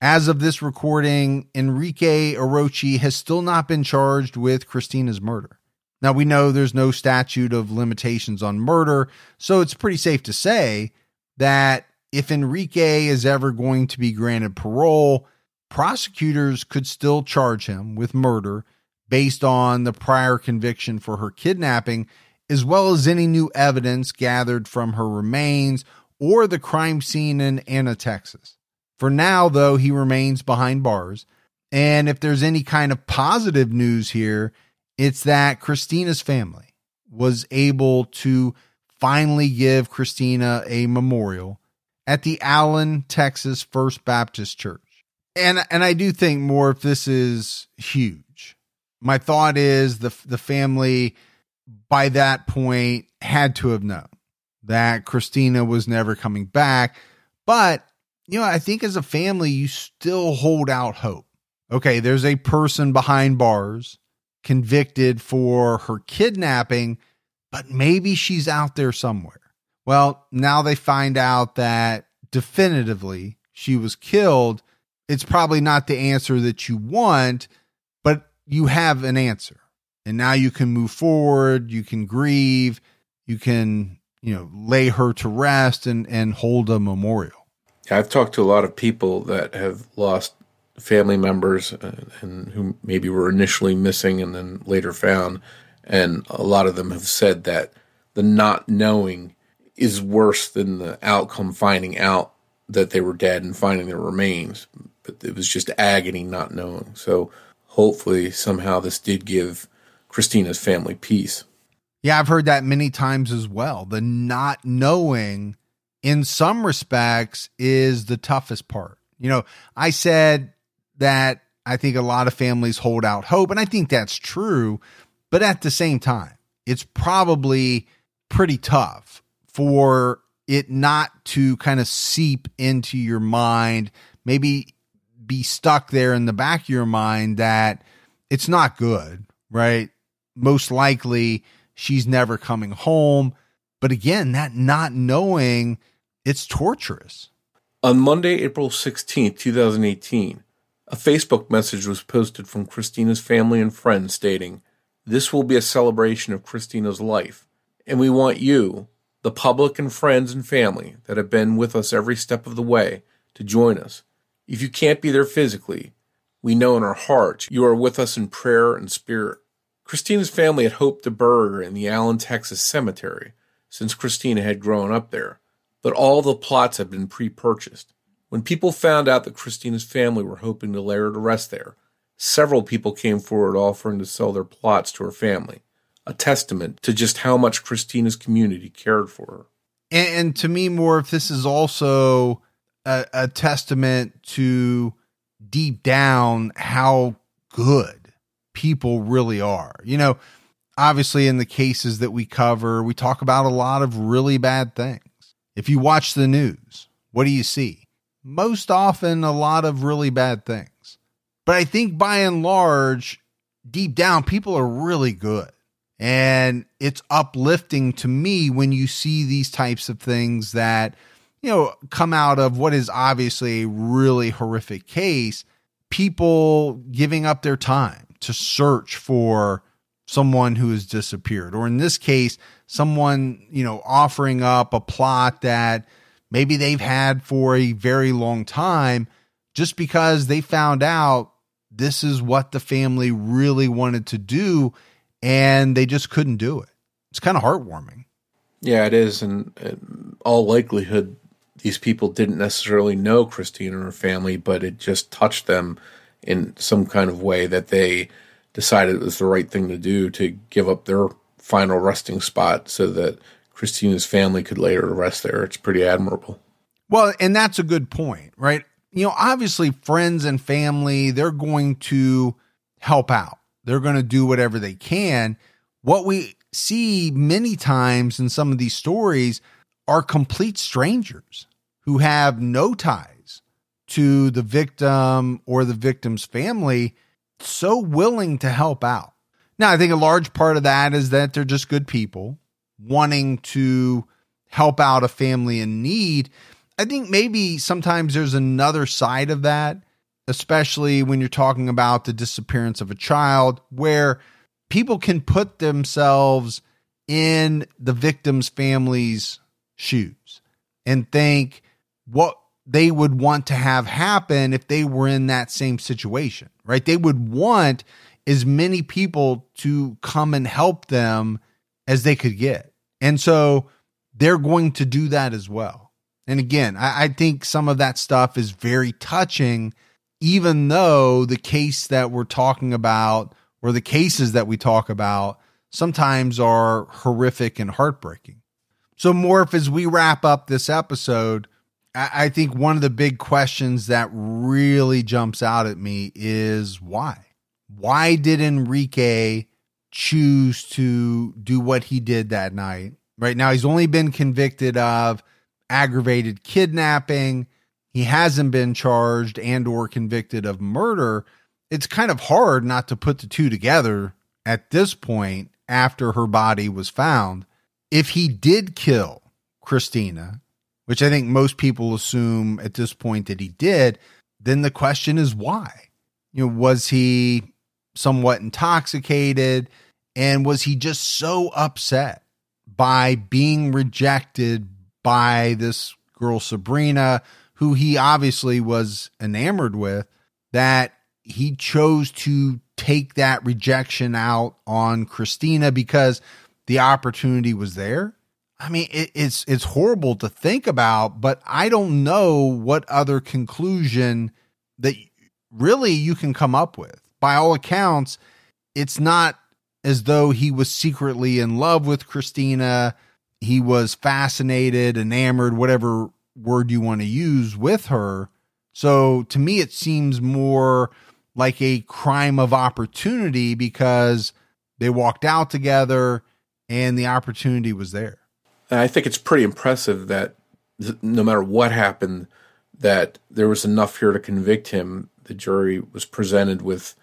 As of this recording, Enrique Arochi has still not been charged with Christina's murder. Now, we know there's no statute of limitations on murder, so it's pretty safe to say that if Enrique is ever going to be granted parole, prosecutors could still charge him with murder based on the prior conviction for her kidnapping, as well as any new evidence gathered from her remains or the crime scene in Anna, Texas. For now, though, he remains behind bars. And if there's any kind of positive news here, it's that Christina's family was able to finally give Christina a memorial at the Allen, Texas First Baptist Church. And and I do think more if this is huge. My thought is the the family by that point had to have known that Christina was never coming back, but you know, I think as a family, you still hold out hope. Okay, there's a person behind bars convicted for her kidnapping, but maybe she's out there somewhere. Well, now they find out that definitively she was killed. It's probably not the answer that you want, but you have an answer. And now you can move forward, you can grieve, you can, you know, lay her to rest and and hold a memorial. I've talked to a lot of people that have lost family members and, and who maybe were initially missing and then later found. And a lot of them have said that the not knowing is worse than the outcome finding out that they were dead and finding their remains. But it was just agony not knowing. So hopefully, somehow, this did give Christina's family peace. Yeah, I've heard that many times as well. The not knowing, in some respects, is the toughest part. You know, I said that I think a lot of families hold out hope, and I think that's true. But at the same time, it's probably pretty tough for it not to kind of seep into your mind, maybe be stuck there in the back of your mind that it's not good, right? Most likely she's never coming home. But again, that not knowing, it's torturous. On Monday, April 16th, 2018, a Facebook message was posted from Christina's family and friends stating, This will be a celebration of Christina's life, and we want you, the public and friends and family that have been with us every step of the way, to join us. If you can't be there physically, we know in our hearts you are with us in prayer and spirit. Christina's family had hoped to bury her in the Allen, Texas cemetery, since Christina had grown up there, but all the plots had been pre purchased. When people found out that Christina's family were hoping to lay her to rest there, several people came forward offering to sell their plots to her family a testament to just how much Christina's community cared for her. And, to me, more if this is also a, a testament to deep down how good people really are. You know, obviously, in the cases that we cover, we talk about a lot of really bad things. If you watch the news, what do you see? Most often, a lot of really bad things. But I think by and large, deep down, people are really good. And it's uplifting to me when you see these types of things that, you know, come out of what is obviously a really horrific case. People giving up their time to search for someone who has disappeared. Or in this case, someone, you know, offering up a plot that maybe they've had for a very long time just because they found out this is what the family really wanted to do and they just couldn't do it. It's kind of heartwarming. Yeah, it is. And in all likelihood, these people didn't necessarily know Christine and her family, but it just touched them in some kind of way that they decided it was the right thing to do to give up their final resting spot so that Christina's family could later rest there. It's pretty admirable. Well, and that's a good point, right? You know, obviously, friends and family, they're going to help out. They're going to do whatever they can. What we see many times in some of these stories are complete strangers who have no ties to the victim or the victim's family, so willing to help out. Now, I think a large part of that is that they're just good people wanting to help out a family in need. I think maybe sometimes there's another side of that especially when you're talking about the disappearance of a child, where people can put themselves in the victim's family's shoes and think what they would want to have happen if they were in that same situation, right? They would want as many people to come and help them as they could get. And so they're going to do that as well. And again, I, I think some of that stuff is very touching even though the case that we're talking about or the cases that we talk about sometimes are horrific and heartbreaking. So, Morph, as we wrap up this episode, I think one of the big questions that really jumps out at me is why? Why did Enrique choose to do what he did that night? Right now, he's only been convicted of aggravated kidnapping he hasn't been charged and or convicted of murder, it's kind of hard not to put the two together at this point after her body was found. If he did kill Christina, which I think most people assume at this point that he did, then the question is why? You know, was he somewhat intoxicated and was he just so upset by being rejected by this girl Sabrina who he obviously was enamored with, that he chose to take that rejection out on Christina because the opportunity was there. I mean, it, it's it's horrible to think about, but I don't know what other conclusion that really you can come up with. By all accounts, it's not as though he was secretly in love with Christina. He was fascinated, enamored, whatever word you want to use with her. So to me, it seems more like a crime of opportunity because they walked out together and the opportunity was there. I think it's pretty impressive that no matter what happened, that there was enough here to convict him. The jury was presented with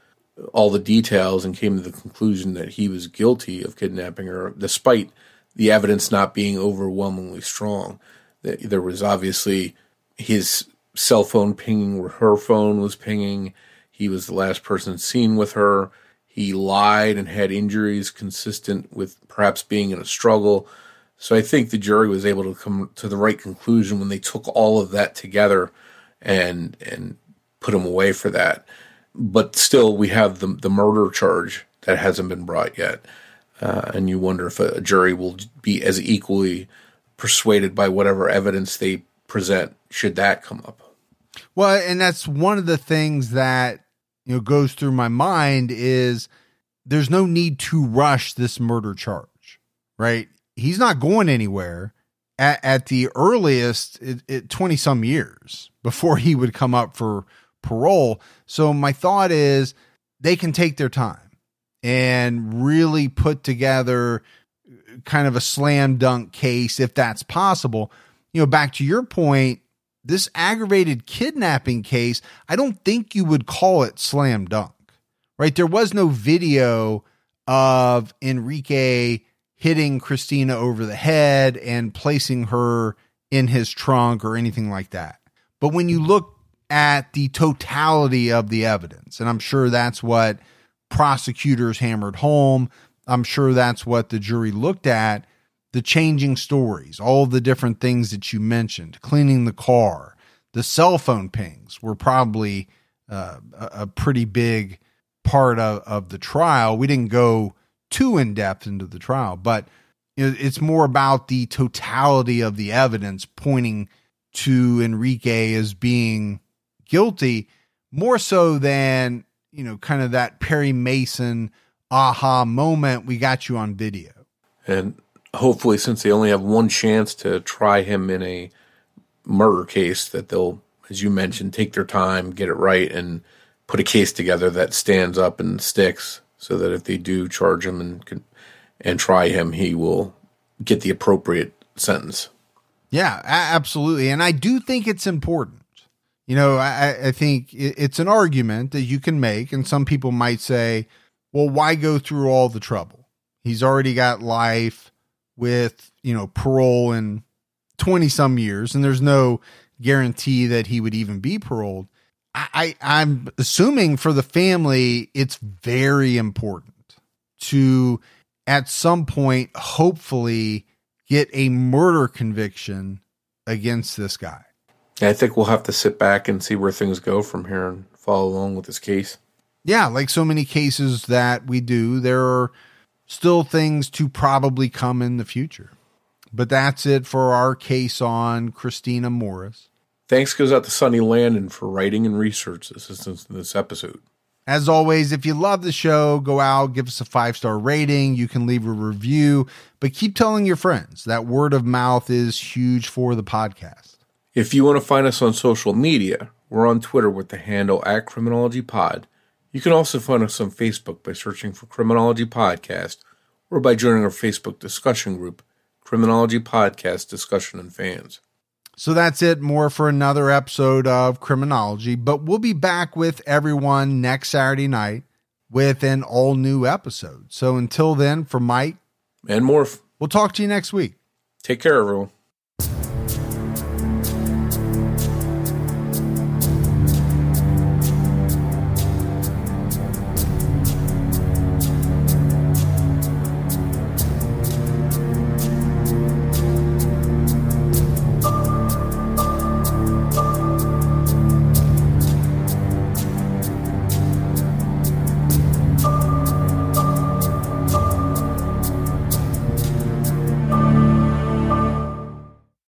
all the details and came to the conclusion that he was guilty of kidnapping her, despite the evidence not being overwhelmingly strong. There was obviously his cell phone pinging where her phone was pinging. He was the last person seen with her. He lied and had injuries consistent with perhaps being in a struggle. So I think the jury was able to come to the right conclusion when they took all of that together and and put him away for that. But still, we have the the murder charge that hasn't been brought yet, uh, and you wonder if a, a jury will be as equally persuaded by whatever evidence they present should that come up. Well, and that's one of the things that you know goes through my mind is there's no need to rush this murder charge, right? He's not going anywhere at, at the earliest 20 some years before he would come up for parole. So my thought is they can take their time and really put together kind of a slam dunk case if that's possible. You know, back to your point, this aggravated kidnapping case, I don't think you would call it slam dunk, right? There was no video of Enrique hitting Christina over the head and placing her in his trunk or anything like that. But when you look at the totality of the evidence, and I'm sure that's what prosecutors hammered home, I'm sure that's what the jury looked at the changing stories, all the different things that you mentioned, cleaning the car, the cell phone pings were probably uh, a, a pretty big part of, of the trial. We didn't go too in depth into the trial, but it's more about the totality of the evidence pointing to Enrique as being guilty, more so than, you know, kind of that Perry Mason aha moment. We got you on video. And hopefully, since they only have one chance to try him in a murder case, that they'll, as you mentioned, take their time, get it right, and put a case together that stands up and sticks so that if they do charge him and and try him, he will get the appropriate sentence. Yeah, absolutely, and I do think it's important. You know, I, I think it's an argument that you can make, and some people might say, "Well, why go through all the trouble? He's already got life with you know parole in twenty some years, and there's no guarantee that he would even be paroled." I, I'm assuming for the family, it's very important to at some point, hopefully, get a murder conviction against this guy. I think we'll have to sit back and see where things go from here and follow along with this case. Yeah, like so many cases that we do, there are still things to probably come in the future. But that's it for our case on Christina Morris. Thanks goes out to Sonny Landon for writing and research assistance in this episode. As always, if you love the show, go out, give us a five star rating. You can leave a review, but keep telling your friends. That word of mouth is huge for the podcast. If you want to find us on social media, we're on Twitter with the handle at Criminology Pod. You can also find us on Facebook by searching for Criminology Podcast or by joining our Facebook discussion group, Criminology Podcast Discussion and Fans. So that's it. More for another episode of Criminology, but we'll be back with everyone next Saturday night with an all new episode. So until then, for Mike and Morph, we'll talk to you next week. Take care, everyone.